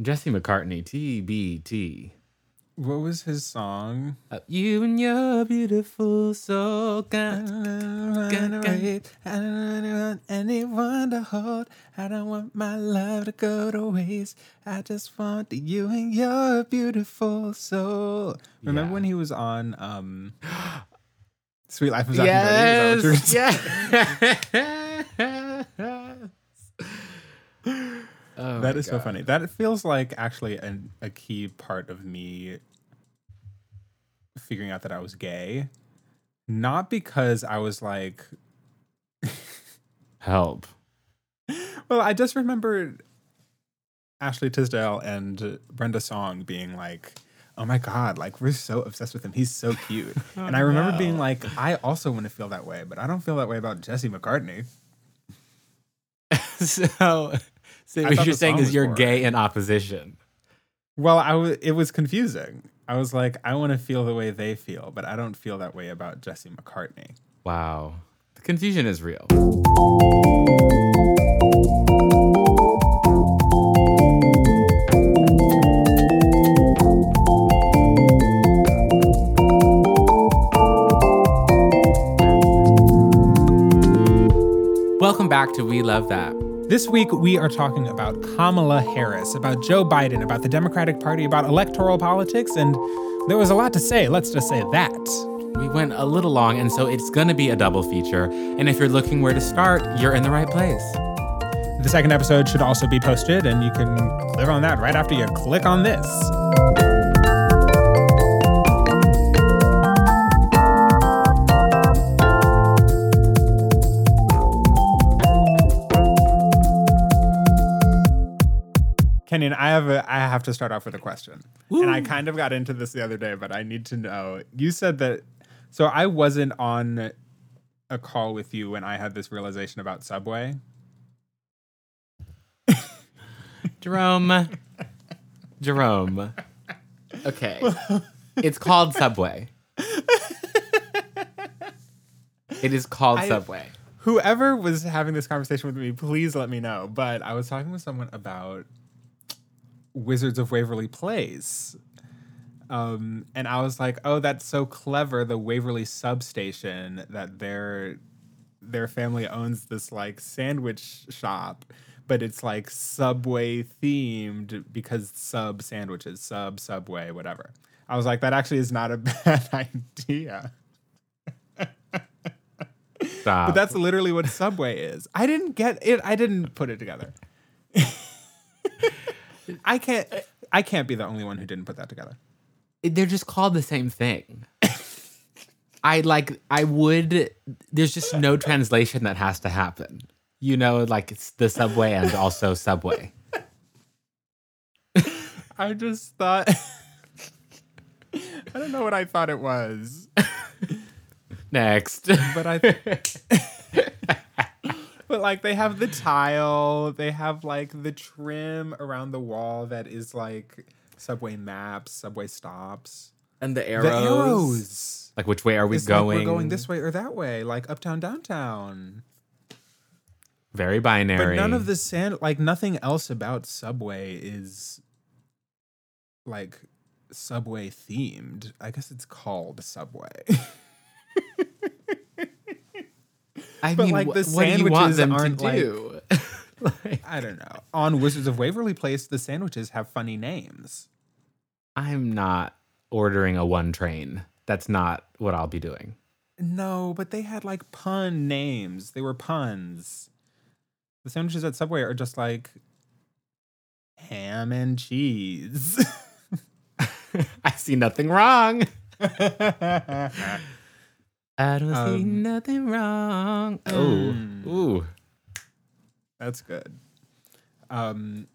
Jesse McCartney, TBT. What was his song? Uh, you and your beautiful soul. I don't wait. I don't want anyone to hold. I don't want my love to go to waste. I just want you and your beautiful soul. Remember Yeah. when he was on um Suite Life of Zack and Cody? Is that what you're Yes. yes. Oh That my so funny. That feels like actually an, a key part of me figuring out that I was gay. Not because I was like, Help. well, I just remembered Ashley Tisdale and Brenda Song being like, oh my God, like we're so obsessed with him. He's so cute. Oh, and I remember being like, I also want to feel that way, but I don't feel that way about Jesse McCartney. so, so what you're saying is you're gay in opposition. Well, I w- it was confusing. I was like, I want to feel the way they feel, but I don't feel that way about Jesse McCartney. Wow. The confusion is real. Welcome back to We Love That. This week, we are talking about Kamala Harris, about Joe Biden, about the Democratic Party, about electoral politics, and there was a lot to say. Let's just say that. We went a little long, and so it's gonna be a double feature. And if you're looking where to start, you're in the right place. The second episode should also be posted, and you can click on that right after you click on this. Kenyon, I have a I have to start off with a question. And I kind of got into this the other day, but I need to know. You said that so I wasn't on a call with you when I had this realization about Subway. Jerome. Jerome. Okay. It's called Subway. It is called I- Subway. Whoever was having this conversation with me, please let me know. But I was talking with someone about Wizards of Waverly Place. Um, and I was like, "Oh, that's so clever! The Waverly substation that their their family owns this like sandwich shop, but it's like Subway themed because sub sandwiches, sub Subway, whatever." I was like, "That actually is not a bad idea." Stop. But that's literally what Subway is. I didn't get it. I didn't put it together. I can't. I can't be the only one who didn't put that together. they're just called the same thing. I like I would there's just no translation that has to happen. You know, like it's the subway and also subway. I just thought. I don't know what I thought it was, Next. but I. but like they have the tile, they have like the trim around the wall that is like subway maps, subway stops. and the arrows. The arrows. Like which way are we It's like going? we're going this way or that way, like uptown, downtown. Very binary. But none of the sand, like nothing else about Subway is like Subway themed. I guess it's called Subway. I but, mean, like, the what do you want sandwiches them aren't, to like- do? Like, I don't know. On Wizards of Waverly Place, the sandwiches have funny names. I'm not ordering a one train. That's not what I'll be doing. No, but they had like pun names. They were puns. The sandwiches at Subway are just like ham and cheese. I see nothing wrong. I don't see Um, nothing wrong. mm. Oh, ooh. That's good. Um,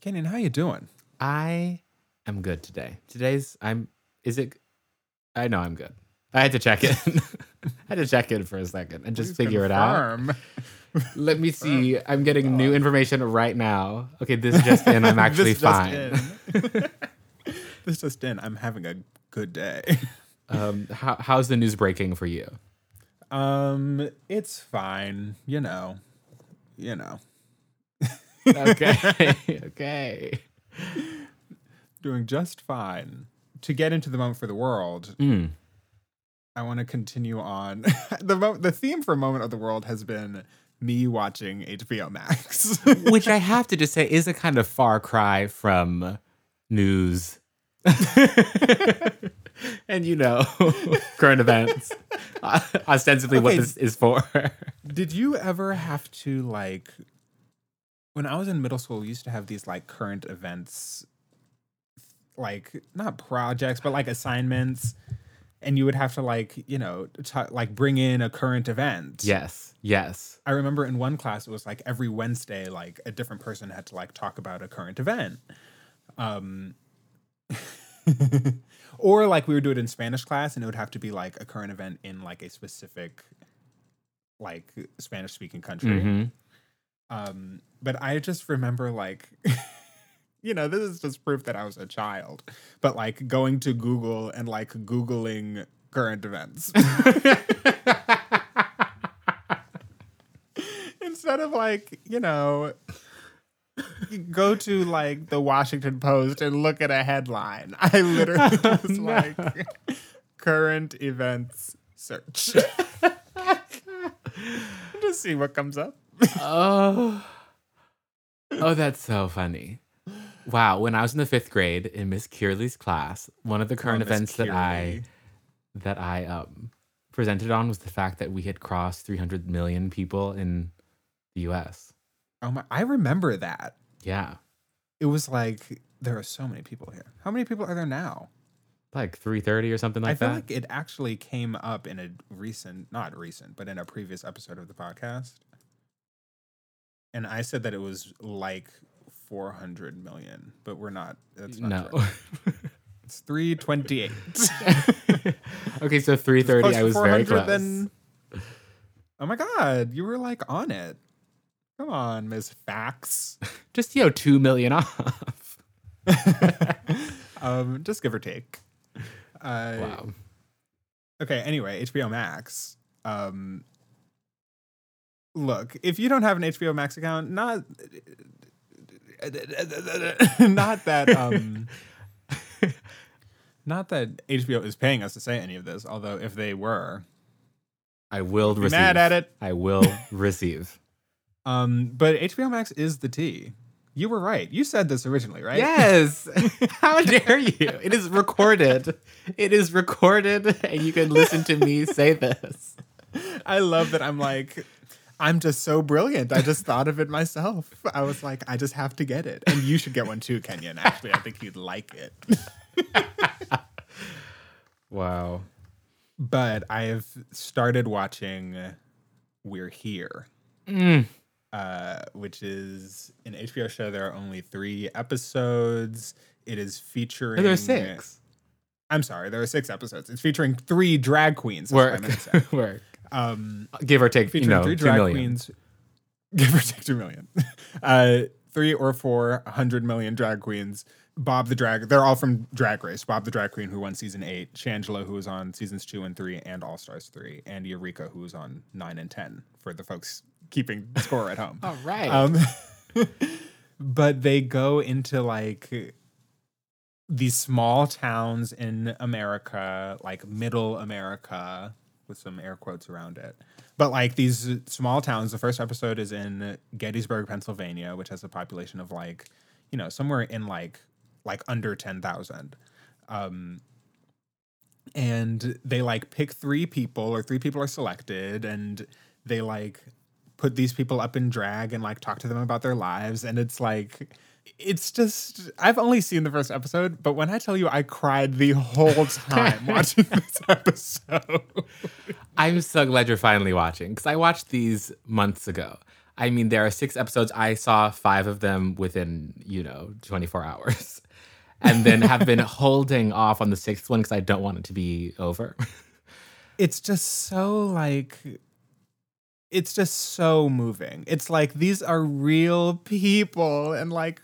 Kenyon, how you doing? I am good today. Today's I'm. Is it? I know I'm good. I had to check in. I had to check in for a second and just Please figure it out. Let me see. I'm getting new information right now. Okay, this just in. I'm actually This just fine. in. this just in. I'm having a good day. Um, how, how's the news breaking for you? Um, it's fine. You know, you know. Okay, okay. Doing just fine. To get into the moment for the world, Mm. I want to continue on. the mo- the theme for moment of the world has been me watching HBO Max. Which I have to just say is a kind of far cry from news. and you know, current events. Uh, ostensibly what this is for. Did you ever have to like when I was in middle school, we used to have these like current events like not projects, but like assignments and you would have to like, you know, t- like bring in a current event. yes. Yes. I remember in one class it was like every Wednesday like a different person had to like talk about a current event. Um or like we would do it in Spanish class and it would have to be like a current event in like a specific like Spanish speaking country. Mhm. Um but I just remember like you know, this is just proof that I was a child. But like going to Google and like googling current events. Instead of like, you know, go to like the Washington Post and look at a headline. I literally was like current events search. Just see what comes up. oh. Oh, that's so funny. Wow. When I was in the fifth grade in Miss Kearley's class, one of the current Oh, events that I that I um, presented on was the fact that we had crossed 300 million people in the U.S. Oh my I remember that. Yeah, It was like there are so many people here. How many people are there now? like 330 or something I like feel that. like it actually came up in a recent, not recent, but in a previous episode of the podcast. And I said that it was like 400 million, but we're not. That's not no. It's 328. okay, so 330. I was very close. then- Oh my God, you were like on it. Come on, Miss Facts. Just you know, two million off. um, just give or take. Uh, Wow. Okay. Anyway, HBO Max. Um, look, if you don't have an HBO Max account, not not that um, not that HBO is paying us to say any of this. Although, if they were, I will receive. mad at it. I will receive. Um, but HBO Max is the T. You were right. You said this originally, right? Yes. How dare you? It is recorded. It is recorded, and you can listen to me say this. I love that I'm like, I'm just so brilliant. I just thought of it myself. I was like, I just have to get it. And you should get one too, Kenyon. Actually, I think you'd like it. Wow. But I've started watching We're Here, Mm. Uh, which is an HBO show. There are only three episodes. It is featuring. There are six. I'm sorry, there are six episodes. It's featuring three drag queens. Work. meant to say. Work. Um, Give or take, you know, three drag million. queens. Give or take two million. uh, three or four hundred million drag queens. Bob the drag. They're all from Drag Race. Bob the drag queen who won season eight. Shangela who was on seasons two and three and All Stars three, and Eureka who was on nine and ten for the folks keeping score at home. All right. Um, but they go into like these small towns in America, like middle America, with some air quotes around it. But like these small towns, the first episode is in Gettysburg, Pennsylvania, which has a population of like, you know, somewhere in like like under ten thousand. Um, and they like pick three people, or three people are selected, and they like put these people up in drag and like talk to them about their lives and it's like it's just I've only seen the first episode, but when I tell you I cried the whole time watching this episode. I'm so glad you're finally watching because I watched these months ago. I mean, there are six episodes. I saw five of them within, you know, 24 hours. And then have been holding off on the sixth one because I don't want it to be over. It's just so like it's just so moving. It's like these are real people and like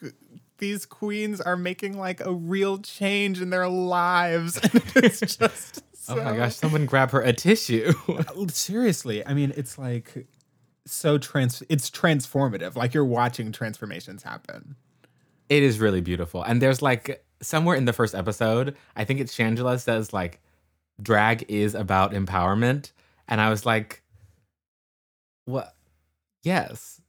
these queens are making like a real change in their lives. And it's just Oh my gosh, someone grab her a tissue. seriously i mean it's like so trans it's transformative like you're watching transformations happen It is really beautiful. And there's like somewhere in the first episode, I think it's Shangela says like drag is about empowerment. And I was like, what? Yes.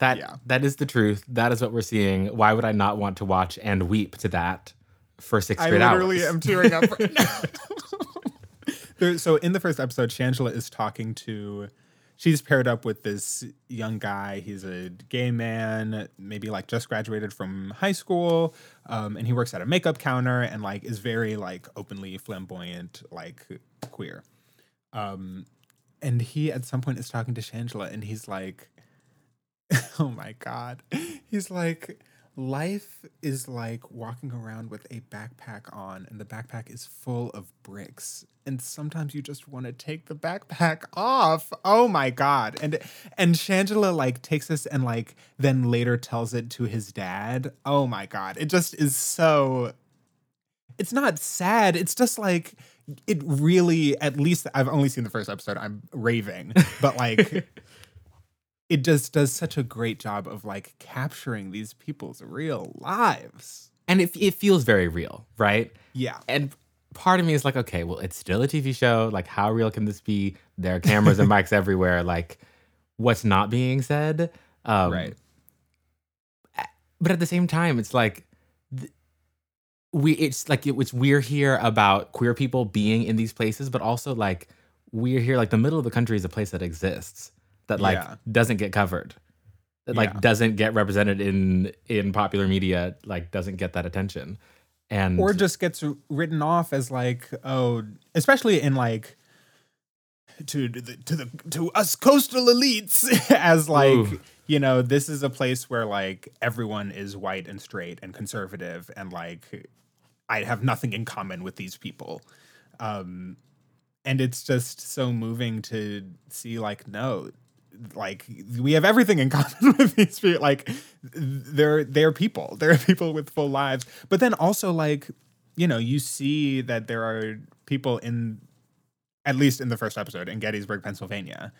That Yeah. that is the truth. That is what we're seeing. Why would I not want to watch and weep to that for six straight hours? I literally hours? am tearing up. Right now. There- so in the first episode, Shangela is talking to. She's paired up with this young guy. He's a gay man, maybe like just graduated from high school, um, and he works at a makeup counter and like is very like openly flamboyant, like queer. Um, and he at some point is talking to Shangela, and he's like, "Oh my god," he's like, "Life is like walking around with a backpack on, and the backpack is full of bricks, and sometimes you just want to take the backpack off." Oh my god! And and Shangela like takes this and like then later tells it to his dad. Oh my god! It just is so it's not sad. It's just like it really. At least I've only seen the first episode. I'm raving, but like it just does such a great job of like capturing these people's real lives. and it, it feels very real, right? Yeah, And part of me is like, okay, well, it's still a TV show. Like, how real can this be? There are cameras and mics everywhere. Like, what's not being said? Um, right. But at the same time, it's like th- we. It's like it, it's we're here about queer people being in these places, but also like we're here. Like the middle of the country is a place that exists that like Yeah. doesn't get covered. That like Yeah. doesn't get represented in in popular media. Like doesn't get that attention. And Or just gets written off as like oh, especially in like. To the to the to us coastal elites as like Ooh. you know this is a place where like everyone is white and straight and conservative and like I have nothing in common with these people. Um and it's just so moving to see like no like we have everything in common with these people like they're they're people they're people with full lives but then also like you know you see that there are people in at least in the first episode in Gettysburg Pennsylvania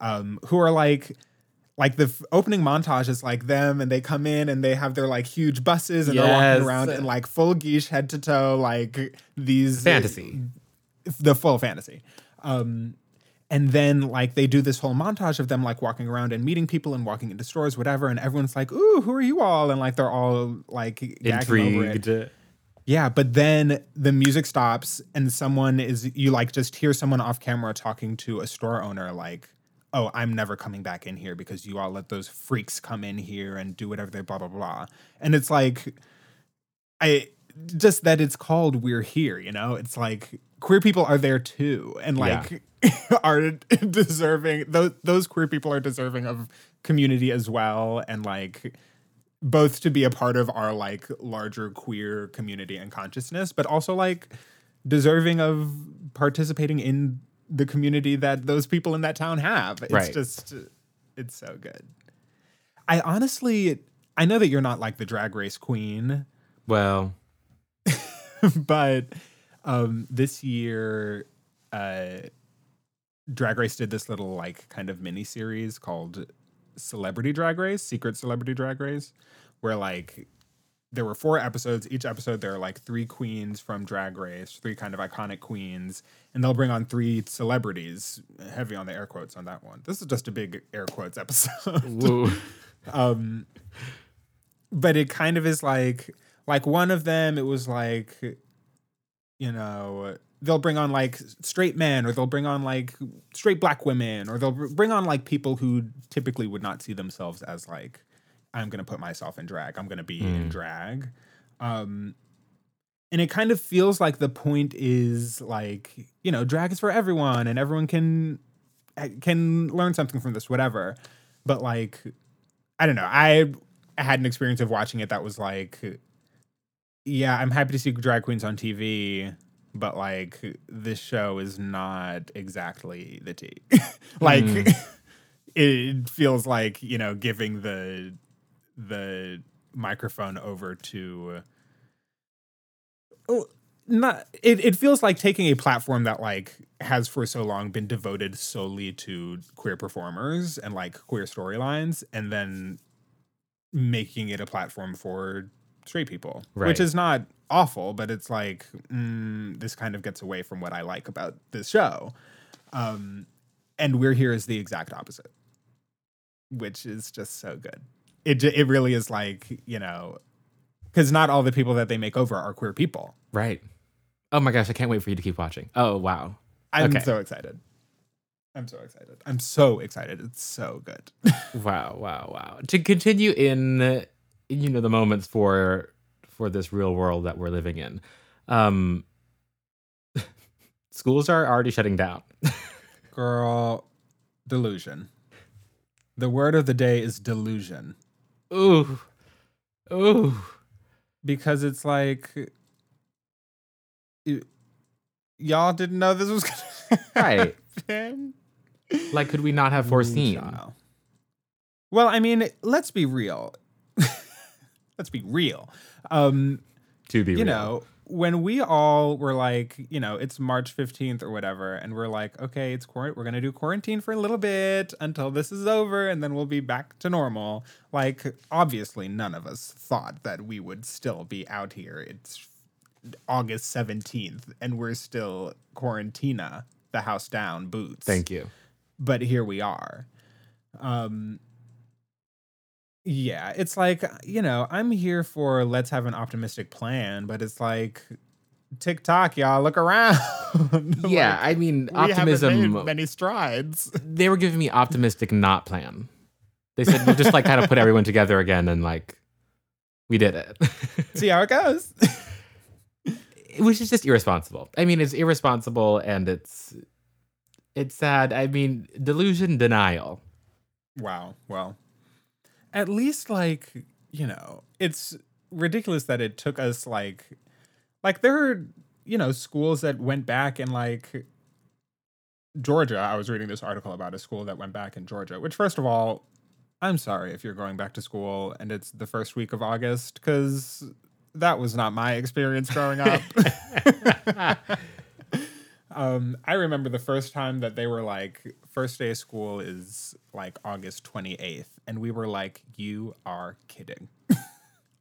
um who are like like the f- opening montage is like them and they come in and they have their like huge buses and they're walking around in like full geesh head to toe like these fantasy. the full fantasy. Um, and then like they do this whole montage of them like walking around and meeting people and walking into stores, whatever. And everyone's like, "Ooh, who are you all?" And like they're all like gagging over it. intrigued. Yeah, but then the music stops and someone is you like just hear someone off camera talking to a store owner like, "Oh, I'm never coming back in here because you all let those freaks come in here and do whatever they blah blah blah." And it's like I just that it's called We're Here, you know? It's like queer people are there too and like are deserving those those queer people are deserving of community as well and like both to be a part of our like larger queer community and consciousness, but also like deserving of participating in the community that those people in that town have. It's Right. just it's so good. I honestly I know that you're not like the drag race queen, Well, but um this year uh Drag Race did this little like kind of mini series called Celebrity Drag Race, Secret Celebrity Drag Race, where like there were four episodes. Each episode there are like three queens from Drag Race, three kind of iconic queens, and they'll bring on three celebrities. Heavy on the air quotes on that one. This is just a big air quotes episode. um but it kind of is like like one of them it was like you know they'll bring on like straight men or they'll bring on like straight black women or they'll br- bring on like people who typically would not see themselves as like i'm gonna put myself in drag i'm gonna be in Mm. drag um and it kind of feels like the point is like you know drag is for everyone and everyone can can learn something from this whatever but like I don't know. I had an experience of watching it that was like, yeah, I'm happy to see drag queens on TV, but like this show is not exactly the tea. like Mm. it feels like you know giving the the microphone over to. Oh, not it, it feels like taking a platform that like has for so long been devoted solely to queer performers and like queer storylines and then making it a platform for straight people, Right. which is not awful, but it's like mm, this kind of gets away from what I like about this show. Um, and we're here is the exact opposite, which is just so good. It it really is like you know, because not all the people that they make over are queer people. Right. Oh my gosh, I can't wait for you to keep watching. Oh wow. I'm Okay. so excited. I'm so excited. I'm so excited. It's so good. Wow, wow, wow. To continue in you know the moments for for this real world that we're living in. Um schools are already shutting down. Girl, delusion. The word of the day is delusion. Ooh. Ooh. because it's like y- y'all didn't know this was gonna Right. happen. Like could we not have foreseen? Well, I mean, let's be real. let's be real. Um, To be you real. know, when we all were like, you know, it's March 15th or whatever, and we're like, okay, it's quar- we're gonna do quarantine for a little bit until this is over, and then we'll be back to normal. Like, obviously, none of us thought that we would still be out here. It's August 17th, and we're still quarantina, the house down, boots Thank you. but here we are. Um yeah, it's like, uh, you know, I'm here for let's have an optimistic plan, but it's like TikTok, y'all look around. Yeah, Like, I mean we optimism made many strides. they were giving me optimistic not plan. They said we'll just like kind of put everyone together again and like we did it. See how it goes. Which is just irresponsible. I mean, it's irresponsible and it's it's sad. I mean, delusion denial. wow. Well, at least like, you know, it's ridiculous that it took us like like there are, you know, schools that went back and like Georgia, I was reading this article about a school that went back in Georgia, which, first of all, I'm sorry if you're going back to school and it's the first week of August, because that was not my experience growing up. um, I remember the first time that they were like, first day of school is like August 28th. And we were like, you are kidding.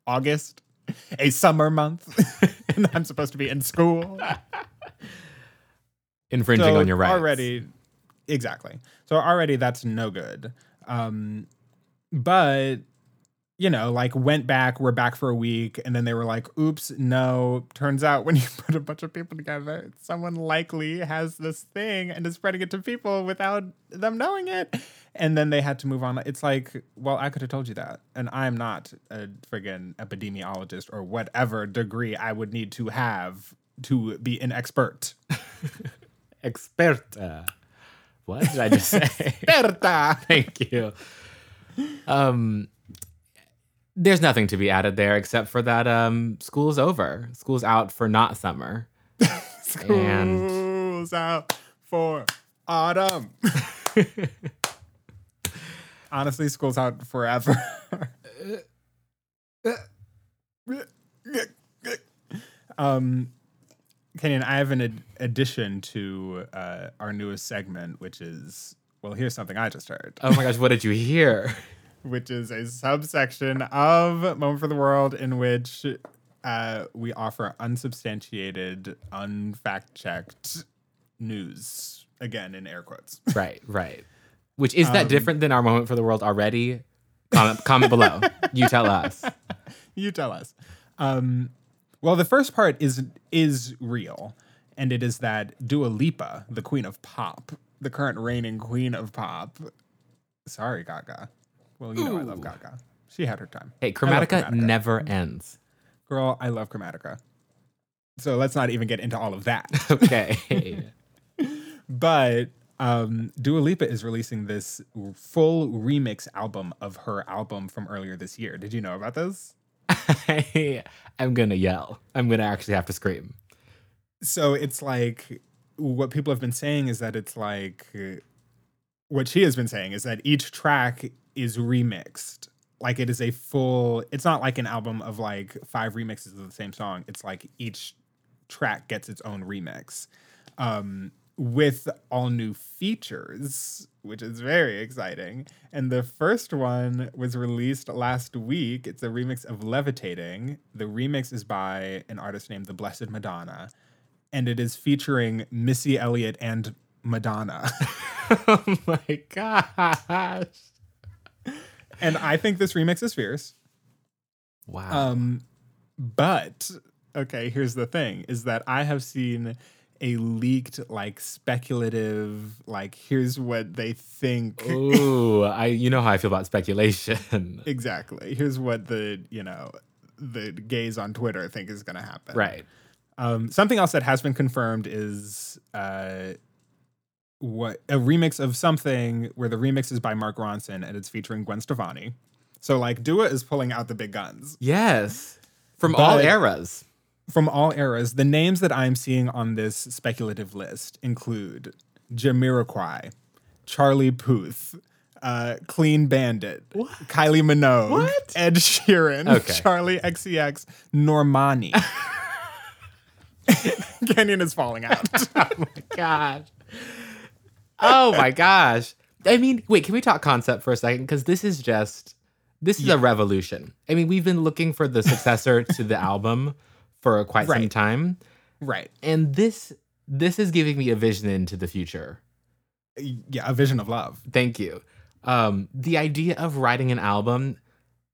August? A summer month? and I'm supposed to be in school? Infringing So on your rights. already exactly so already that's no good um but you know like went back we're back for a week and then they were like oops no turns out when you put a bunch of people together someone likely has this thing and is spreading it to people without them knowing it and then they had to move on it's like well i could have told you that and i'm not a friggin epidemiologist or whatever degree i would need to have to be an expert Experta. What did I just say? Experta. Thank you. Um, there's nothing to be added there except for that um, school's over. School's out for not summer. And- School's out for autumn. Honestly, school's out forever. um, Kenyon, I have an ad- addition to uh, our newest segment, which is well, here's something I just heard, Oh my gosh, what did you hear? Which is a subsection of Moment for the World in which uh, we offer unsubstantiated, unfact checked news. Again, in air quotes. Right, right. Which is that Um, different than our moment for the world already? Comment, comment below. You tell us. you tell us. Um, well, the first part is is real, and it is that Dua Lipa, the queen of pop, the current reigning queen of pop. Sorry, Gaga. Well, you know I love Gaga. She had her time. Hey, I love Chromatica, never ends. Girl, I love Chromatica. So let's not even get into all of that. Okay. but um, Dua Lipa is releasing this full remix album of her album from earlier this year. Did you know about this? I am gonna yell. I'm gonna actually have to scream. so it's like what people have been saying is that it's like what she has been saying is that each track is remixed like it is a full it's not like an album of like five remixes of the same song it's like each track gets its own remix um with all new features, which is very exciting. And the first one was released last week. It's a remix of Levitating. The remix is by an artist named The Blessed Madonna, and it is featuring Missy Elliott and Madonna. oh my gosh. And I think this remix is fierce. Wow. Um, but okay, here's the thing: is that I have seen a leaked, like speculative, like here's what they think. Ooh, I you know how I feel about speculation. exactly. Here's what the you know the gays on Twitter think is going to happen. right. Um, something else that has been confirmed is uh, what a remix of something where the remix is by Mark Ronson and it's featuring Gwen Stefani. So like Dua is pulling out the big guns Yes. From all eras. from all eras. The names that I'm seeing on this speculative list include Jamiroquai, Charlie Puth. Uh, Clean Bandit, Kylie Minogue, What? Ed Sheeran, Okay. Charli XCX, Normani. Kenyon is falling out. Oh my gosh. Oh my gosh. I mean, wait, can we talk concept for a second? Because this is just this is a revolution. I mean, we've been looking for the successor to the album for quite some time. right. And this this is giving me a vision into the future. Yeah, a vision of love. Thank you. Um, the idea of writing an album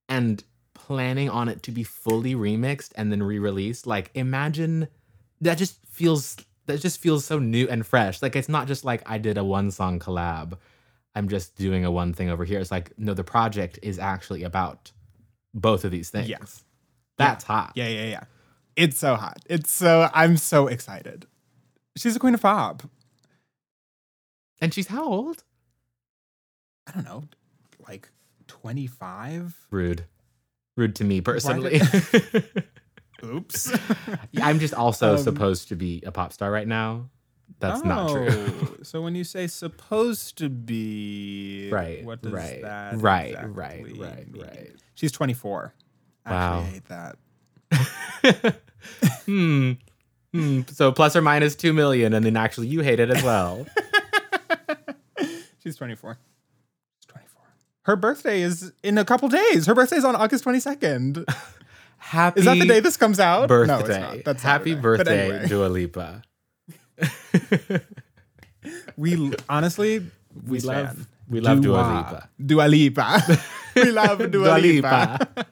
and planning on it to be fully remixed and then re-released, like imagine that just feels that just feels so new and fresh. Like it's not just like I did a one song collab. I'm just doing a one thing over here. It's like no, the project is actually about both of these things. Yes. That's hot. Yeah, yeah, yeah. It's so hot. It's so I'm so excited. She's a queen of pop. And she's how old? I don't know, like 25? Rude. Rude to me personally. Oops. I'm just also Um, supposed to be a pop star right now. That's not true. Oh, so when you say supposed to be, Right, What does right, that right, exactly right, right, mean? right. She's 24. Actually, Wow. I hate that. hmm. Hmm. So plus or minus two million, and then actually you hate it as well. She's 24. She's 24. Her birthday is in a couple days. Her birthday is on August 22nd. Happy Is that the day this comes out? birthday. No, it's not. That's Happy Saturday. But birthday, anyway, Dua Lipa. we honestly we, We love we love Dua Lipa. Dua Lipa. we love Dua, Dua Lipa. Lipa.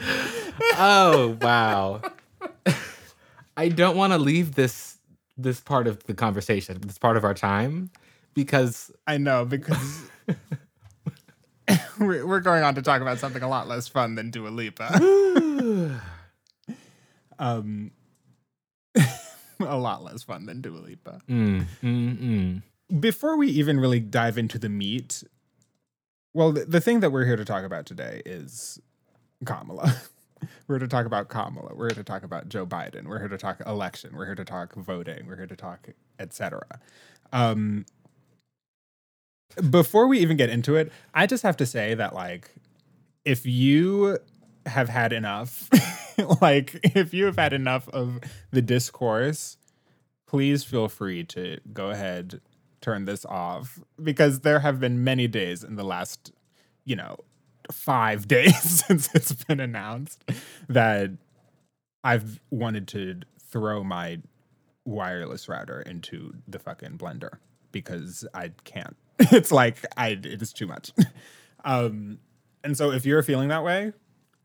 oh wow. I don't want to leave this this part of the conversation, this part of our time, because I know because we're we're going on to talk about something a lot less fun than Dua Lipa. um, a lot less fun than Dua Lipa. Mm, mm, mm. Before we even really dive into the meat, well, the, the thing that we're here to talk about today is Kamala. We're here to talk about Kamala. We're here to talk about Joe Biden. We're here to talk election. We're here to talk voting. We're here to talk etc. Um, before we even get into it, I just have to say that like if you have had enough, like if you have had enough of the discourse, please feel free to go ahead turn this off because there have been many days in the last, you know, 5 days since it's been announced that I've wanted to throw my wireless router into the fucking blender because I can't. It's like I it is too much. Um and so if you're feeling that way,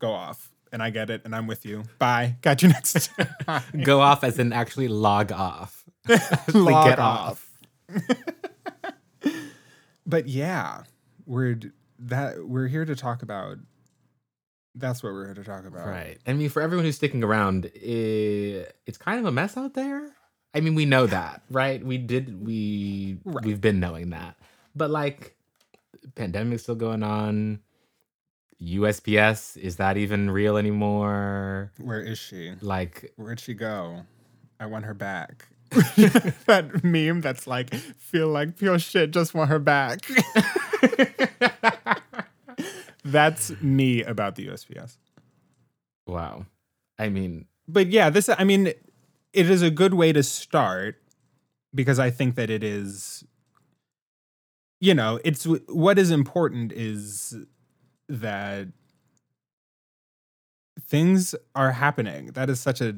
go off. And I get it and I'm with you. Bye. Got you next time. Go off as in actually log off. Log get off. but yeah, we're that we're here to talk about that's what we're here to talk about. Right. I mean, for everyone who's sticking around, i it's kind of a mess out there. I mean, we know that, right? We did we Right. we've been knowing that. But like pandemic's still going on. USPS, is that even real anymore? Where is she? Like Where'd she go? I want her back. that meme that's like, feel like pure shit, just want her back. that's me about the USPS. wow. I mean, But yeah, this I mean, it is a good way to start because I think that it is, you know, it's what is important is that things are happening. That is such a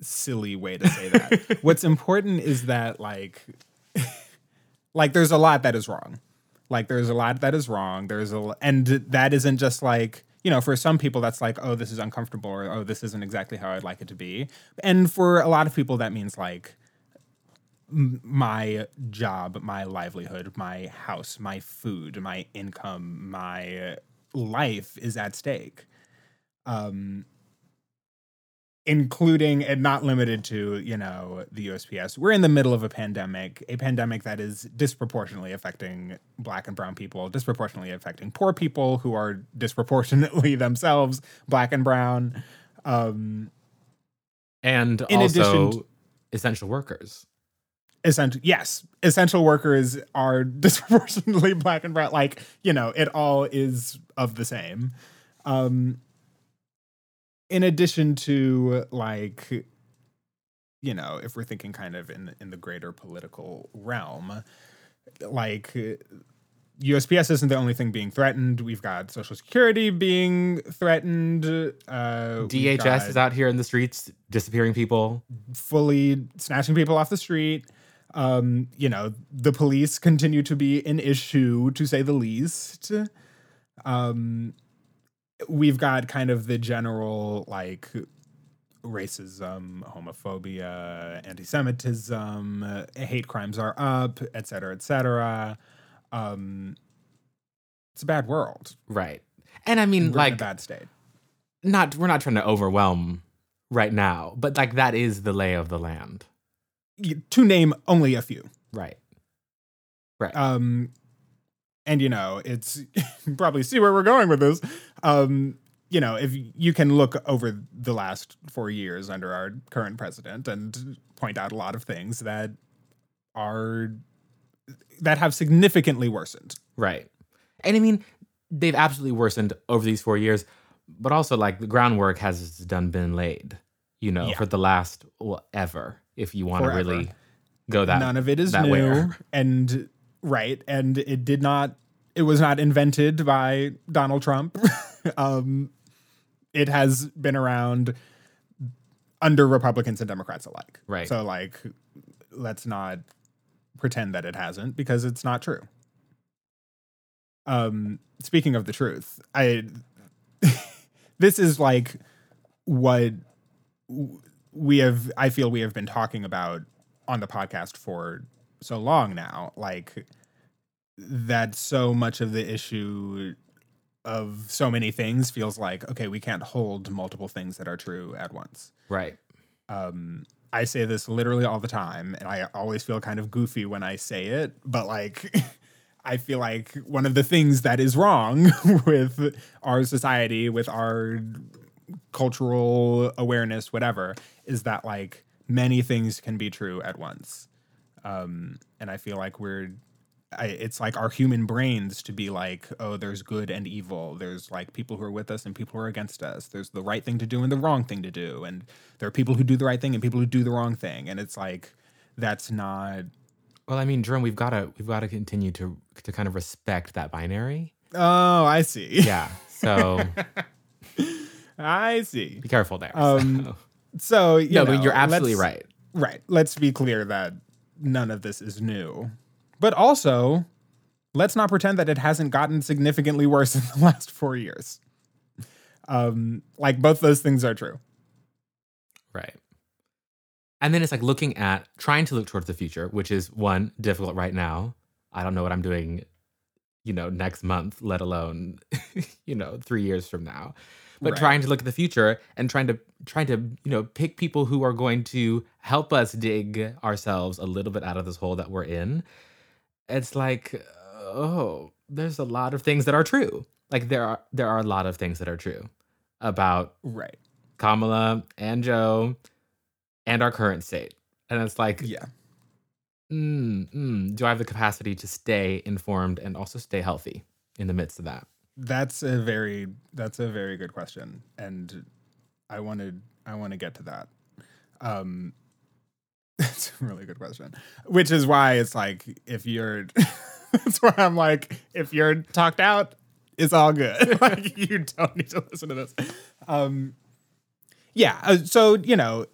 silly way to say that. What's important is that like like there's a lot that is wrong. Like there's a lot that is wrong. There's a and that isn't just like you know, for some people, that's like, oh, this is uncomfortable, or oh, this isn't exactly how I'd like it to be. And for a lot of people, that means like my job, my livelihood, my house, my food, my income, my life is at stake. Um, including and not limited to, you know, the USPS. We're in the middle of a pandemic, a pandemic that is disproportionately affecting black and brown people, disproportionately affecting poor people who are disproportionately themselves black and brown. Um, and in also addition to, essential workers. Essential, yes, essential workers are disproportionately black and brown. Like you know, it all is of the same. Um, in addition to like you know if we're thinking kind of in in the greater political realm like USPS isn't the only thing being threatened. We've got Social Security being threatened. Uh, DHS is out here in the streets disappearing people, fully snatching people off the street. Um, you know, the police continue to be an issue, to say the least. Um, we've got kind of the general like racism, homophobia, anti-Semitism, uh, hate crimes are up, et cetera, et cetera. Um, it's a bad world, right? And I mean, we're like, a bad state. Not we're not trying to overwhelm right now, but like that is the lay of the land. To name only a few, right? Right. Um, and you know it's probably see where we're going with this um you know if you can look over the last four years under our current president and point out a lot of things that are that have significantly worsened right and i mean they've absolutely worsened over these four years but also like the groundwork has done been laid you know yeah. for the last well, ever if you want to really go that none of it is new. And right and it did not it was not invented by donald trump. Um, it has been around under republicans and democrats alike. Right. So like let's not pretend that it hasn't because it's not true. Um speaking of the truth i this is like what we have i feel we have been talking about on the podcast for so long now like that so much of the issue of so many things feels like okay we can't hold multiple things that are true at once. Right. Um i say this literally all the time and i always feel kind of goofy when i say it but like i feel like one of the things that is wrong with our society with our cultural awareness whatever is that like many things can be true at once um and i feel like we're I, it's like our human brains to be like, oh, there's good and evil. There's like people who are with us and people who are against us. There's the right thing to do and the wrong thing to do. And there are people who do the right thing and people who do the wrong thing. And it's like, that's not. Well, I mean, Jerome, we've got to we've got to continue to to kind of respect that binary. Oh, I see. Yeah. So. I see. Be careful there. Um, so, you no, know, you're absolutely right. Right. Let's be clear that none of this is new. But also, let's not pretend that it hasn't gotten significantly worse in the last four years. Um, like both those things are true. Right. And then it's like looking at trying to look towards the future, which is one difficult right now. I don't know what I'm doing, you know, next month, let alone, you know, three years from now. But right. trying to look at the future and trying to trying to you know pick people who are going to help us dig ourselves a little bit out of this hole that we're in. It's like oh there's a lot of things that are true. Like there are there are a lot of things that are true about right. Kamala and joe and our current state. And it's like yeah. mm, mm, do i have the capacity to stay informed and also stay healthy in the midst of that that's a very that's a very good question and i wanted i want to get to that um That's a really good question. Which is why it's like if you're that's why I'm like, if you're talked out, it's all good. like you don't need to listen to this. Um yeah, uh, so you know,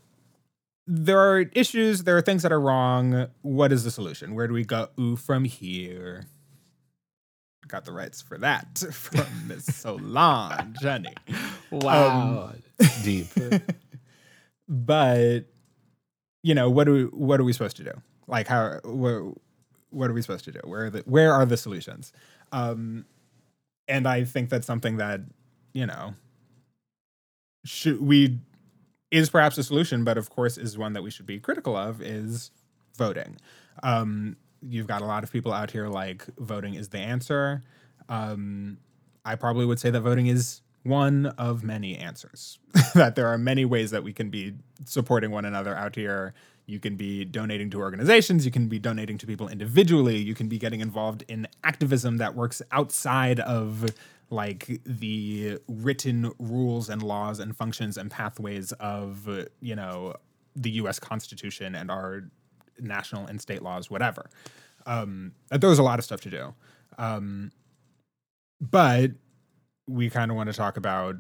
there are issues, there are things that are wrong. What is the solution? Where do we go from here? Got the rights for that from Miss Solange, Jenny. Wow. Deep. but you know what do we, what are we supposed to do like how what, what are we supposed to do where are the where are the solutions um and i think that's something that you know should we is perhaps a solution but of course is one that we should be critical of is voting um you've got a lot of people out here like voting is the answer um i probably would say that voting is one of many answers. that there are many ways that we can be supporting one another out here. You can be donating to organizations, you can be donating to people individually, you can be getting involved in activism that works outside of like the written rules and laws and functions and pathways of, you know, the US Constitution and our national and state laws, whatever. Um, there's a lot of stuff to do. Um, but we kind of want to talk about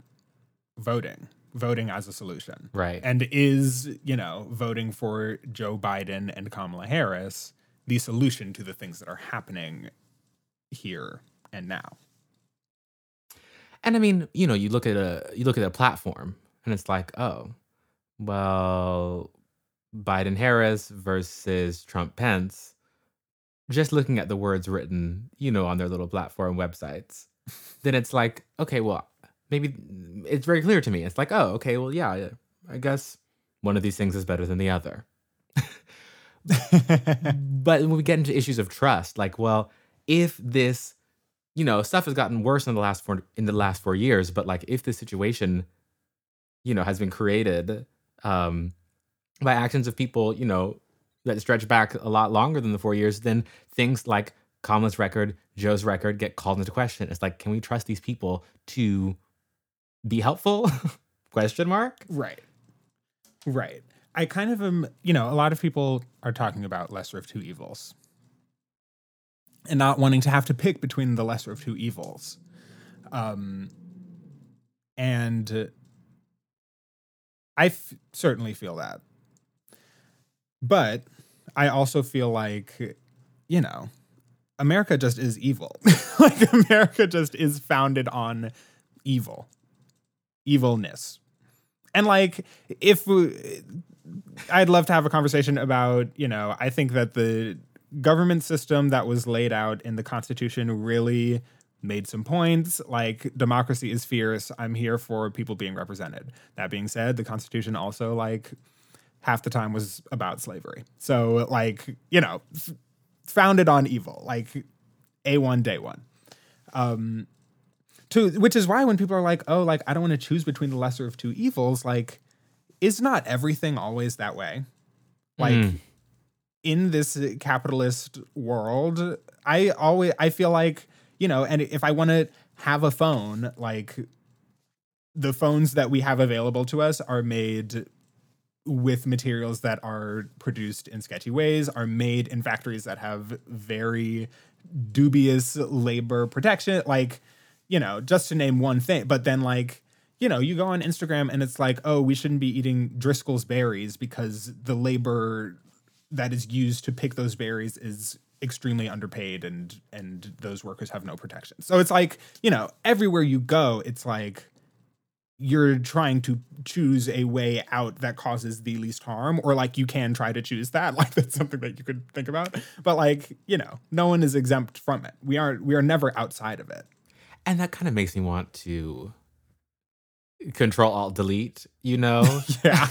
voting, voting as a solution. Right. And is, you know, voting for Joe Biden and Kamala Harris the solution to the things that are happening here and now? And I mean, you know, you look at a you look at a platform and it's like, oh, well, Biden Harris versus Trump Pence. Just looking at the words written, you know, on their little platform websites, then it's like, okay, well, maybe it's very clear to me. It's like, oh, okay, well, yeah, I guess one of these things is better than the other. but when we get into issues of trust, like, well, if this, you know, stuff has gotten worse in the last four in the last four years, but like if this situation, you know, has been created um, by actions of people, you know, that stretch back a lot longer than the four years, then things like Kamala's record, Joe's record get called into question. It's like, can we trust these people to be helpful? question mark. Right. Right. I kind of am, you know, a lot of people are talking about lesser of two evils and not wanting to have to pick between the lesser of two evils. Um, and I f- certainly feel that. But I also feel like, you know, America just is evil. like America just is founded on evil, evilness. And like if we, I'd love to have a conversation about, you know, I think that the government system that was laid out in the Constitution really made some points like democracy is fierce. I'm here for people being represented. That being said, the Constitution also like half the time was about slavery. So like, you know, founded on evil, like A1 day one. Um, to which is why when people are like, oh, like I don't want to choose between the lesser of two evils, like, is not everything always that way? Like mm. in this capitalist world, I always I feel like, you know, and if I want to have a phone, like the phones that we have available to us are made with materials that are produced in sketchy ways, are made in factories that have very dubious labor protection. Like, you know, just to name one thing. But then, like, you know, you go on Instagram and it's like, oh, we shouldn't be eating Driscoll's berries because the labor that is used to pick those berries is extremely underpaid and and those workers have no protection. So it's like, you know, everywhere you go, it's like you're trying to choose a way out that causes the least harm or like you can try to choose that. Like that's something that you could think about. But like you know no one is exempt from it. We aren't we are never outside of it. And that kind of makes me want to control alt delete you know? Yeah.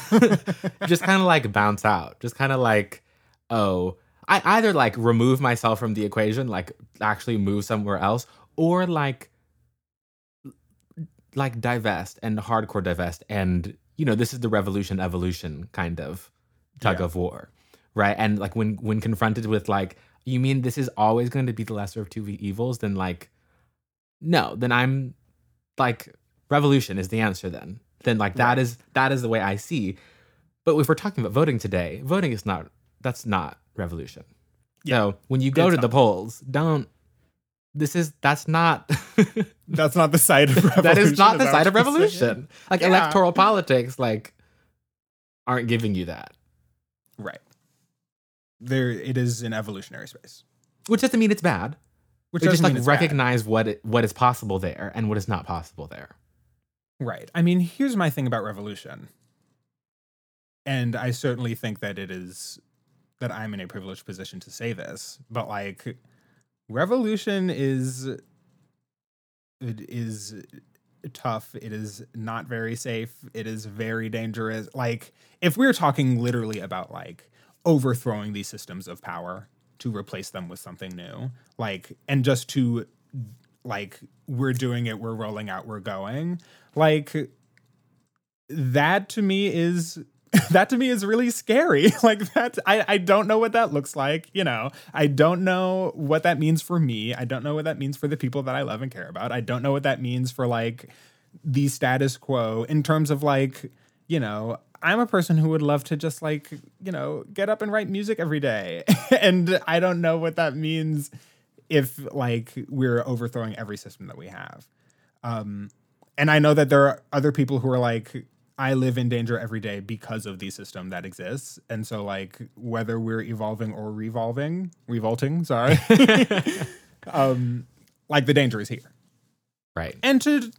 Just kind of like bounce out. Just kind of like oh i either like remove myself from the equation like actually move somewhere else or like like divest and hardcore divest and you know this is the revolution evolution kind of tug yeah. of war right and like when when confronted with like you mean this is always going to be the lesser of two evils then like no then i'm like revolution is the answer then then like that right. is that is the way i see but if we're talking about voting today voting is not that's not revolution. Yeah. So when you go It's to the polls, don't. This is that's not That's not the side of revolution. that is not the side of revolution. Like Yeah. electoral politics, like aren't giving you that. Right. There, it is an evolutionary space. Which doesn't mean it's bad. Which just like it's bad. recognize what it, what is possible there and what is not possible there. Right. I mean, here's my thing about revolution. And I certainly think that it is that I'm in a privileged position to say this, but like revolution is it is tough. It is not very safe. It is very dangerous. Like if we're talking literally about like overthrowing these systems of power to replace them with something new, like and just to like we're doing it, we're rolling out, we're going. Like that to me is that to me is really scary. like that I, I don't know what that looks like. You know, I don't know what that means for me. I don't know what that means for the people that I love and care about. I don't know what that means for like the status quo in terms of like, you know, I'm a person who would love to just like, you know, get up and write music every day. and I don't know what that means if like we're overthrowing every system that we have. Um and I know that there are other people who are like, I live in danger every day because of the system that exists. And so, like, whether we're evolving or revolving, revolting, sorry, um, like the danger is here. Right. And to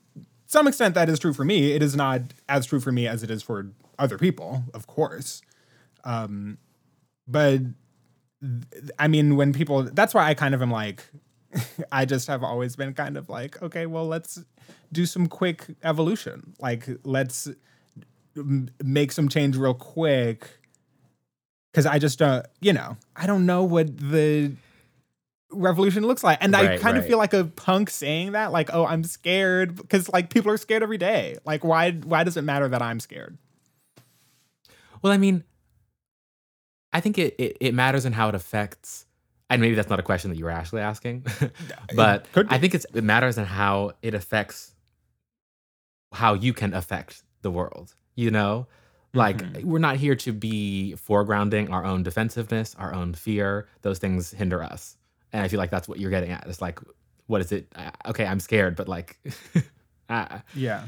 some extent, that is true for me. It is not as true for me as it is for other people, of course. Um, but I mean, when people, that's why I kind of am like, I just have always been kind of like, okay, well, let's do some quick evolution. Like, let's m- make some change real quick. Cause I just don't, you know, I don't know what the revolution looks like. And I Right, kind of feel like a punk saying that, like, oh, I'm scared. Because like people are scared every day. Like, why why does it matter that I'm scared? Well, I mean, I think it, it, it matters in how it affects, and maybe that's not a question that you were actually asking, but. I think it's, it matters in how it affects how you can affect the world. You know, like Mhm. we're not here to be foregrounding our own defensiveness, our own fear. Those things hinder us, and I feel like that's what you're getting at. It's like, what is it? Uh, Okay, I'm scared, but like, uh, Yeah.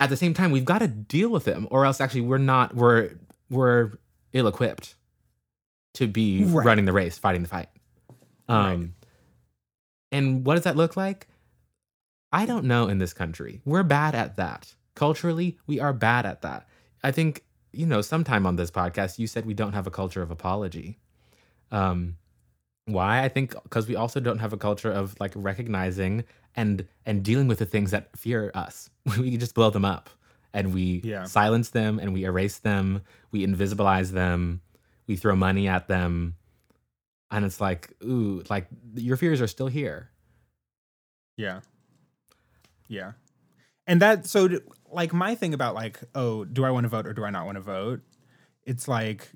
at the same time we've got to deal with them or else actually we're not we're we're ill-equipped to be Right. running the race fighting the fight um Right. and what does that look like i don't know in this country we're bad at that culturally we are bad at that. I think you know sometime on this podcast you said we don't have a culture of apology. Um why? I think because we also don't have a culture of like recognizing and and dealing with the things that fear us. We just blow them up and we Yeah. silence them and we erase them. We invisibilize them. We throw money at them. And it's like ooh like your fears are still here. Yeah. Yeah. And that so like my thing about like oh do I want to vote or do I not want to vote? It's like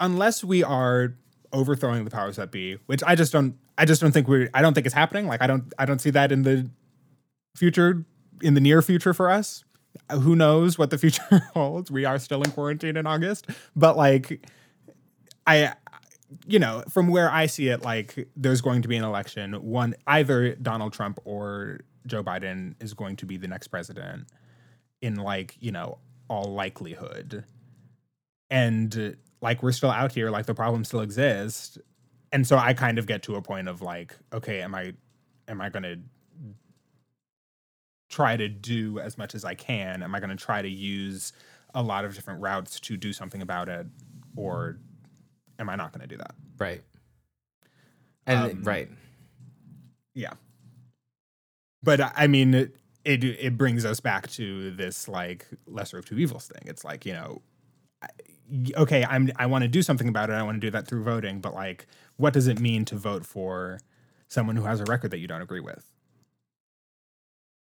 unless we are overthrowing the powers that be, which I just don't I just don't think we're I don't think it's happening. Like I don't I don't see that in the future in the near future for us. Uh, Who knows what the future holds? We are still in quarantine in August, but like I you know, from where I see it, like there's going to be an election. One, either Donald Trump or Joe Biden is going to be the next president in like, you know, all likelihood. And like we're still out here, like the problem still exists. And so I kind of get to a point of like, okay, am I am I gonna try to do as much as I can? Am I gonna try to use a lot of different routes to do something about it? Or am I not gonna do that? right and Um, right Yeah. But I- mean, it, it it brings us back to this like lesser of two evils thing. It's like you know, okay, I'm I want to do something about it. I want to do that through voting. But like, what does it mean to vote for someone who has a record that you don't agree with?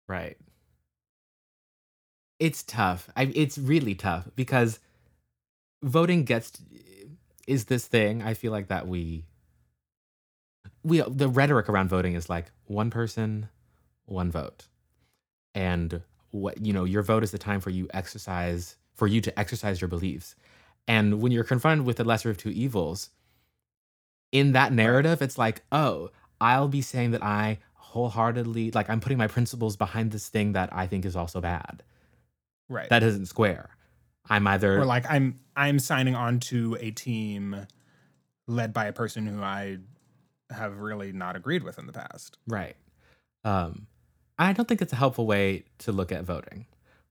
Right. It's tough. I, it's really tough because voting gets is this thing. I feel like that we we the rhetoric around voting is like one person, one vote, and what you know your vote is the time for you exercise for you to exercise your beliefs, And when you're confronted with the lesser of two evils, in that narrative, it's like, oh, I'll be saying that I wholeheartedly, like, I'm putting my principles behind this thing that I think is also bad. Right. That isn't square. I'm either or like I'm I'm signing on to a team led by a person who I have really not agreed with in the past. right. Um, I don't think it's a helpful way to look at voting.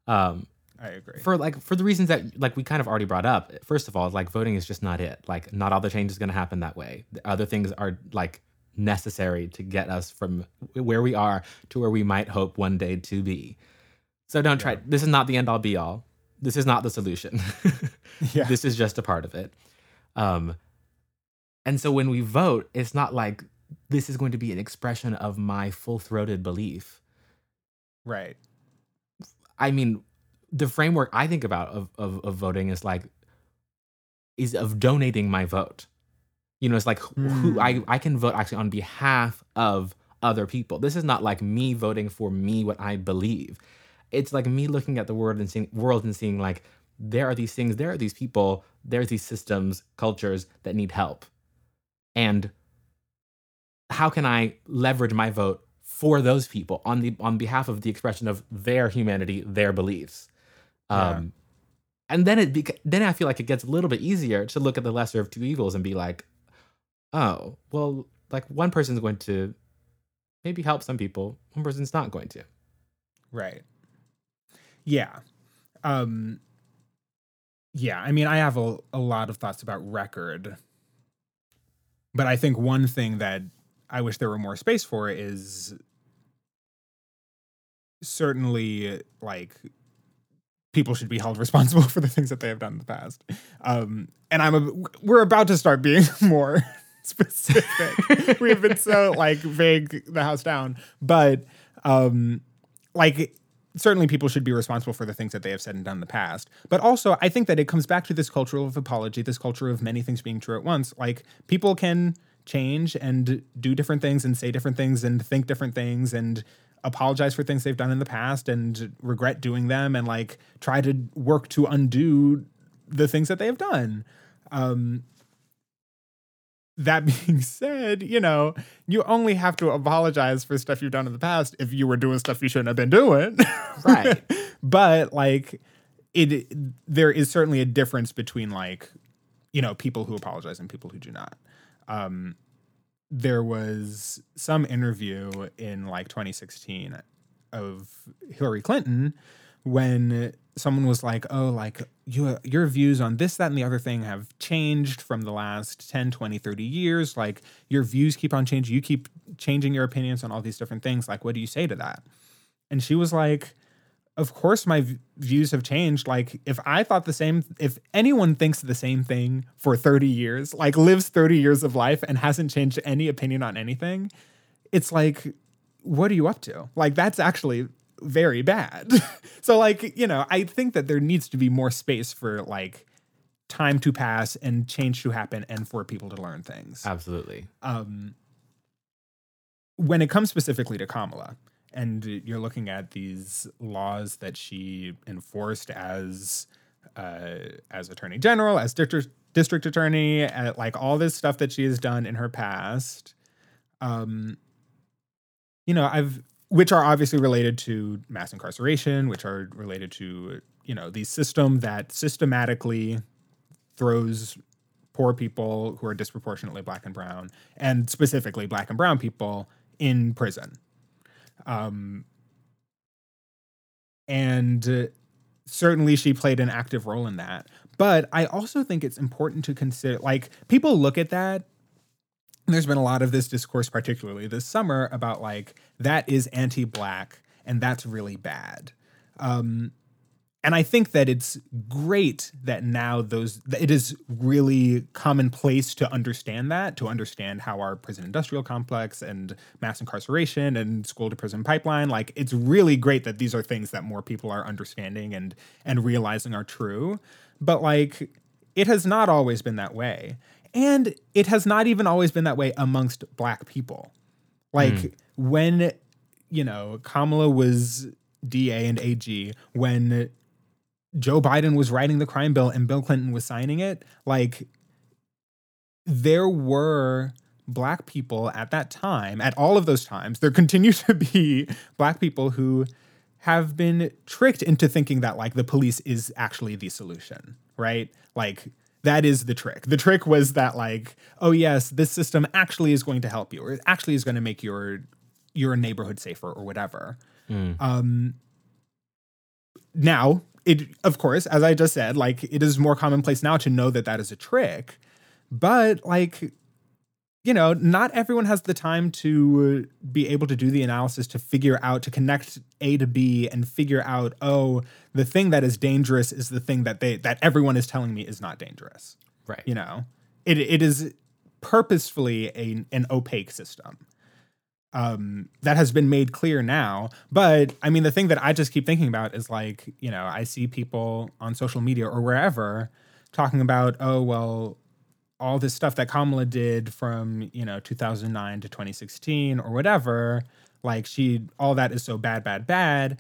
Um, I agree. for like for the reasons that like we kind of already brought up first of all like voting is just not it. Like not all the change is going to happen that way. The other things are like necessary to get us from where we are to where we might hope one day to be. So don't try this is not the end all be all. This is not the solution. Yeah. this is just a part of it. Um and so when we vote it's not like this is going to be an expression of my full-throated belief right. I mean, the framework I think about of, of, of voting is like, is of donating my vote. You know, it's like who, who I, hmm. I can vote actually on behalf of other people. This is not like me voting for me, what I believe. It's like me looking at the world and seeing world and seeing like, there are these things, there are these people, there's these systems, cultures that need help. And how can I leverage my vote for those people on the on behalf of the expression of their humanity, their beliefs. Yeah. Um, and then it bec- then I feel like it gets a little bit easier to look at the lesser of two evils and be like, oh, well, like one person's going to maybe help some people, one person's not going to. Right. Yeah. Um yeah, I mean I have a, a lot of thoughts about record. But I think one thing that I wish there were more space for is certainly like people should be held responsible for the things that they have done in the past. Um and I'm a, we're about to start being more specific. we have been so like vague the house down, but um like certainly people should be responsible for the things that they have said and done in the past. But also, I think that it comes back to this culture of apology, this culture of many things being true at once. Like people can change and do different things and say different things and think different things and apologize for things they've done in the past and regret doing them and like try to work to undo the things that they have done. Um, that being said, you know, you only have to apologize for stuff you've done in the past if you were doing stuff you shouldn't have been doing. Right. but like it there is certainly a difference between like, you know, people who apologize and people who do not. Um there was some interview in like 2016 of Hillary Clinton when someone was like, "Oh, like you your views on this that and the other thing have changed from the last 10, 20, 30 years. Like your views keep on changing. You keep changing your opinions on all these different things. Like what do you say to that?" And she was like, "Of course my v- views have changed. Like if I thought the same if anyone thinks the same thing for 30 years, like lives 30 years of life and hasn't changed any opinion on anything, it's like what are you up to? Like that's actually very bad. so like, you know, I think that there needs to be more space for like time to pass and change to happen and for people to learn things. Absolutely. Um when it comes specifically to Kamala and you're looking at these laws that she enforced as uh as attorney general, as district district attorney, at, like all this stuff that she has done in her past um you know, I've which are obviously related to mass incarceration, which are related to, you know, the system that systematically throws poor people who are disproportionately black and brown, and specifically black and brown people in prison. Um, and uh, certainly she played an active role in that. But I also think it's important to consider, like, people look at that there's been a lot of this discourse, particularly this summer, about like that is anti-black and that's really bad. Um, and I think that it's great that now those it is really commonplace to understand that, to understand how our prison industrial complex and mass incarceration and school to prison pipeline, like it's really great that these are things that more people are understanding and and realizing are true. But like it has not always been that way. And it has not even always been that way amongst black people. Like hmm. when, you know, Kamala was DA and AG, when Joe Biden was writing the crime bill and Bill Clinton was signing it, like there were black people at that time, at all of those times, there continue to be black people who have been tricked into thinking that like the police is actually the solution, right? Like that is the trick. The trick was that like, oh yes, this system actually is going to help you, or it actually is going to make your your neighborhood safer, or whatever. Mm. Um, now, it of course, as I just said, like it is more commonplace now to know that that is a trick, but like you know, not everyone has the time to be able to do the analysis to figure out, to connect A to B and figure out, oh, the thing that is dangerous is the thing that they that everyone is telling me is not dangerous. Right. You know, it it is purposefully a, an opaque system. Um, that has been made clear now. But I mean, the thing that I just keep thinking about is like, you know, I see people on social media or wherever talking about, oh, well, all this stuff that Kamala did from, you know, 2009 to 2016 or whatever, like she, all that is so bad, bad, bad.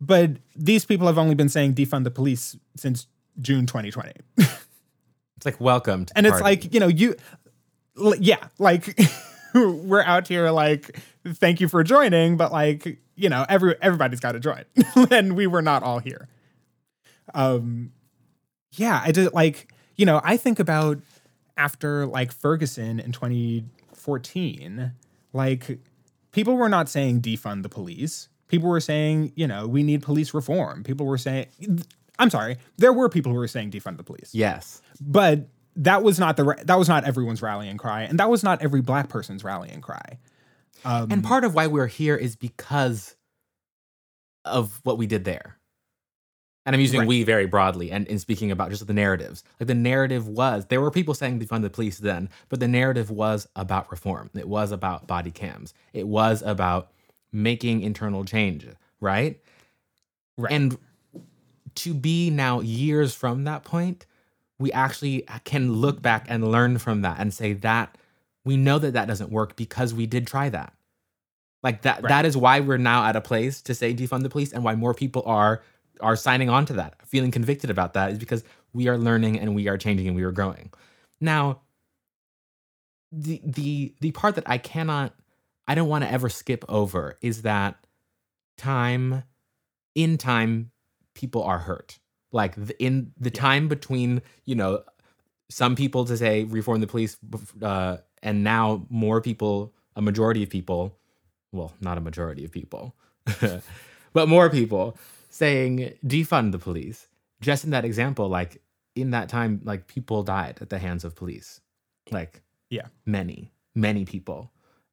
But these people have only been saying defund the police since June 2020. It's like welcome to and it's party. like, you know, you, l- yeah, like we're out here like, thank you for joining, but like, you know, every everybody's got to join. and we were not all here. Um, yeah, I did like, you know, I think about after like Ferguson in 2014, like people were not saying defund the police. People were saying, you know, we need police reform. People were saying, I'm sorry, there were people who were saying defund the police, yes. but that was not the that was not everyone's rallying cry, and that was not every black person's rallying cry. Um, And part of why we're here is because of what we did there. And I'm using Right. we very broadly and in speaking about just the narratives. Like the narrative was there were people saying defund the police then, but the narrative was about reform. It was about body cams. It was about making internal change, right? Right. And to be now years from that point, we actually can look back and learn from that and say that we know that that doesn't work because we did try that. Like that Right. that is why we're now at a place to say defund the police and why more people are are signing on to that, feeling convicted about that is because we are learning and we are changing and we are growing. Now, the the the part that I cannot I don't want to ever skip over is that time in time people are hurt. Like the, in the time between, you know, some people to say reform the police uh, and now more people, a majority of people, well, not a majority of people, but more people saying defund the police. Just in that example, like in that time, like people died at the hands of police. Like Yeah. many, many people.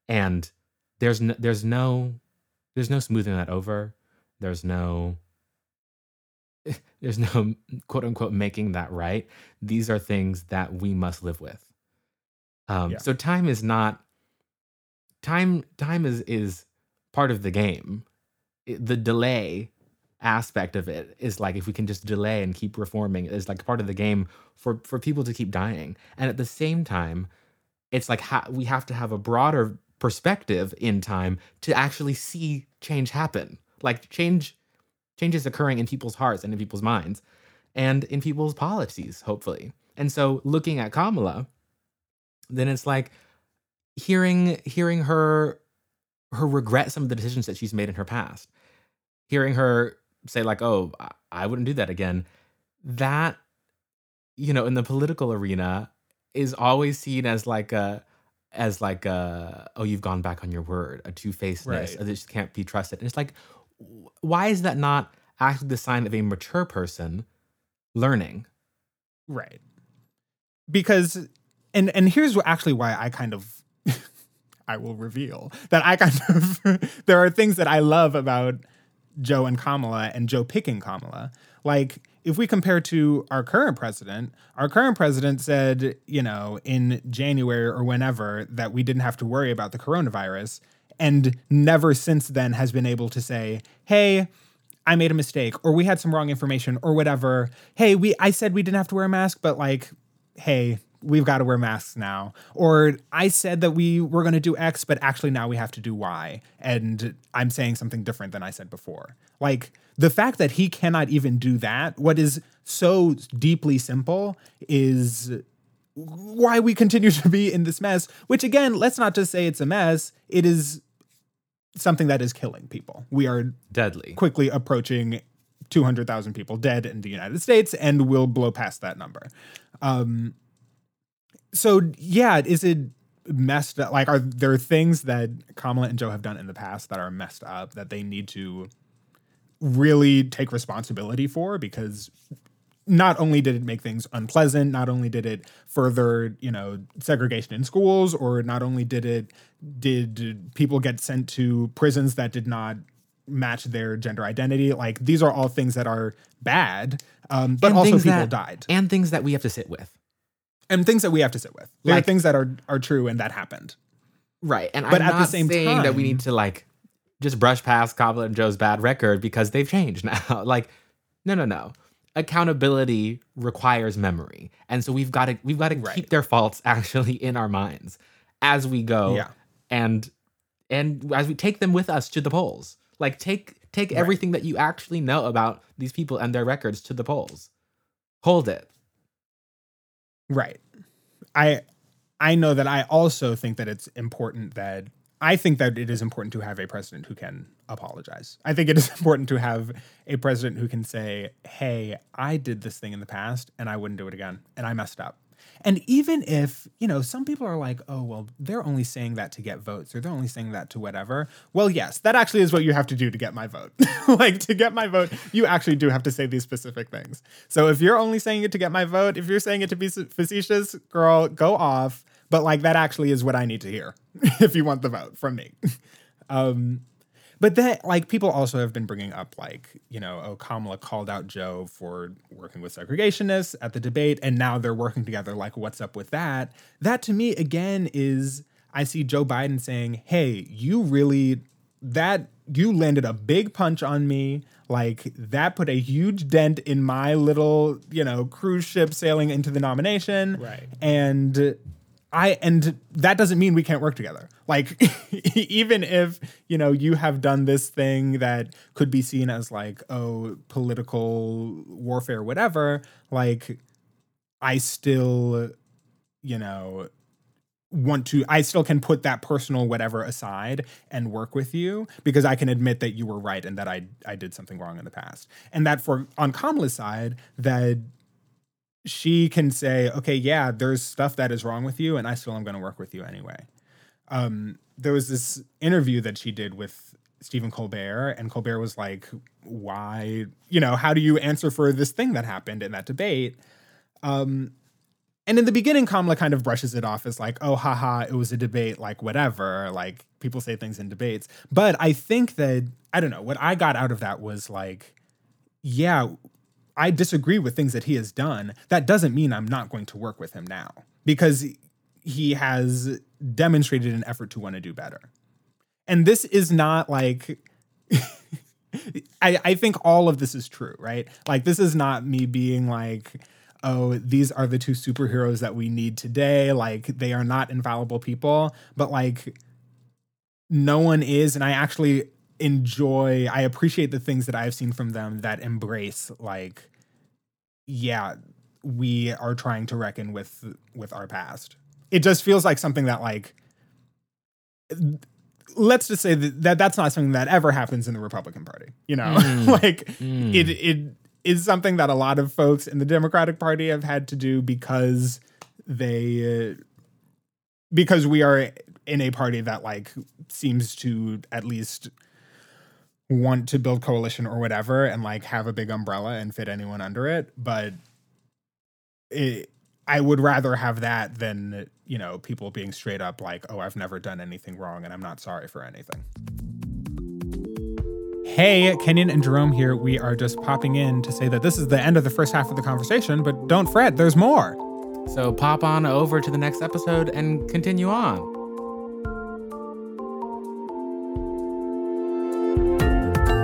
And there's no, there's no there's no smoothing that over. There's no there's no quote unquote making that right. These are things that we must live with. Um, Yeah. So time is not time. Time is is part of the game. It- the delay aspect of it is like if we can just delay and keep reforming is like part of the game for for people to keep dying. And at the same time, it's like ha- we have to have a broader perspective in time to actually see change happen. Like change change is occurring in people's hearts and in people's minds and in people's policies, hopefully. And so looking at Kamala, then it's like hearing hearing her her regret some of the decisions that she's made in her past. Hearing her say like, "Oh, I- wouldn't do that again." That you know, in the political arena is always seen as like a as like a oh you've gone back on your word a two-facedness Right. a this can't be trusted and it's like why is that not actually the sign of a mature person learning Right. Because and and here's actually why I kind of I will reveal that I kind of there are things that I love about Joe and Kamala and Joe picking Kamala. Like if we compare to our current president, our current president said, you know, in January or whenever that we didn't have to worry about the coronavirus and never since then has been able to say, "Hey, I made a mistake or we had some wrong information or whatever. Hey, we I said we didn't have to wear a mask, but like, hey, we've got to wear masks now. Or I said that we were going to do X, but actually now we have to do Y. And I'm saying something different than I said before. Like the fact that he cannot even do that, what is so deeply simple is why we continue to be in this mess, which again, let's not just say it's a mess. It is something that is killing people. We are Deadly. quickly approaching 200,000 people dead in the United States and we'll blow past that number. Um, so, yeah, is it messed up? Like, are there things that Kamala and Joe have done in the past that are messed up that they need to really take responsibility for? Because not only did it make things unpleasant, not only did it further, you know, segregation in schools, or not only did it did people get sent to prisons that did not match their gender identity. Like these are all things that are bad, um, but And also people that- died, And things that we have to sit with. and things that we have to sit with. There are things that are are true and that happened. Right. And But I'm at the not same saying that we need to like just brush past Kamala and Joe's bad record because they've changed now. like, no, no, no. Accountability requires memory. And so we've got to we've got to Right. keep their faults actually in our minds as we go. Yeah. And and as we take them with us to the polls. Like take take everything that you actually know about these people and their records to the polls. Hold it. Right. I I know that I also think that it's important that I think that it is important to have a president who can apologize. I think it is important to have a president who can say, "Hey, I did this thing in the past and I wouldn't do it again and I messed up." And even if, you know, some people are like, "Oh, well, they're only saying that to get votes or they're only saying that to whatever." Well, yes, that actually is what you have to do to get my vote. like to get my vote, you actually do have to say these specific things. So if you're only saying it to get my vote, if you're saying it to be facetious, girl, go off. But like that actually is what I need to hear if you want the vote from me. um, but that like people also have been bringing up like you know oh Kamala called out Joe for working with segregationists at the debate, and now they're working together. Like what's up with that? That to me again is I see Joe Biden saying, "Hey, you really that you landed a big punch on me." Like that put a huge dent in my little, you know, cruise ship sailing into the nomination. Right. And I and that doesn't mean we can't work together. Like even if, you know, you have done this thing that could be seen as like, oh, political warfare whatever, like I still you know want to I still can put that personal whatever aside and work with you because I can admit that you were right and that I I did something wrong in the past. And that for on Kamala's side that she can say, okay, yeah, there's stuff that is wrong with you, and I still am going to work with you anyway. Um, there was this interview that she did with Stephen Colbert, and Colbert was like, why, you know, how do you answer for this thing that happened in that debate? Um, and in the beginning, Kamala kind of brushes it off as like, oh, haha, it was a debate, like whatever. Like people say things in debates. But I think that, I don't know, what I got out of that was like, yeah, I disagree with things that he has done. That doesn't mean I'm not going to work with him now because he has demonstrated an effort to want to do better. And this is not like I, I think all of this is true, right? Like this is not me being like, oh, these are the two superheroes that we need today. Like they are not infallible people, but like no one is, and I actually enjoy, I appreciate the things that I've seen from them that embrace like, yeah, we are trying to reckon with with our past. It just feels like something that like let's just say that, that that's not something that ever happens in the Republican Party. You know, like it it is something that a lot of folks in the Democratic Party have had to do because they uh, because we are in a party that like seems to at least want to build coalition or whatever and like have a big umbrella and fit anyone under it but it, I would rather have that than you know people being straight up like, "Oh, I've never done anything wrong and I'm not sorry for anything." Hey, Kenyon and Jerome here. We are just popping in to say that this is the end of the first half of the conversation, but don't fret, there's more. So pop on over to the next episode and continue on.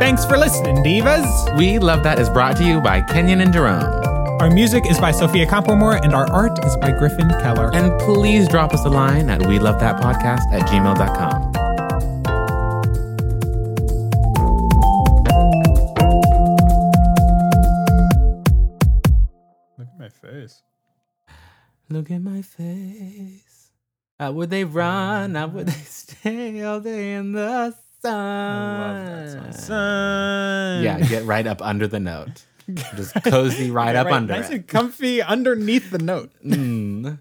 Thanks for listening, divas. We Love That is brought to you by Kenyon and Jerome. Our music is by Sophia Complemore, and our art is by Griffin Keller. And please drop us a line at we love that podcast at gmail.com. Look at my face. Look at my face. Out would they run? Out would they stay all day in the sun? I love that song. Sun. Yeah, get right up under the note. Just cozy right Yeah, up under nice it. and comfy underneath the note. Mm.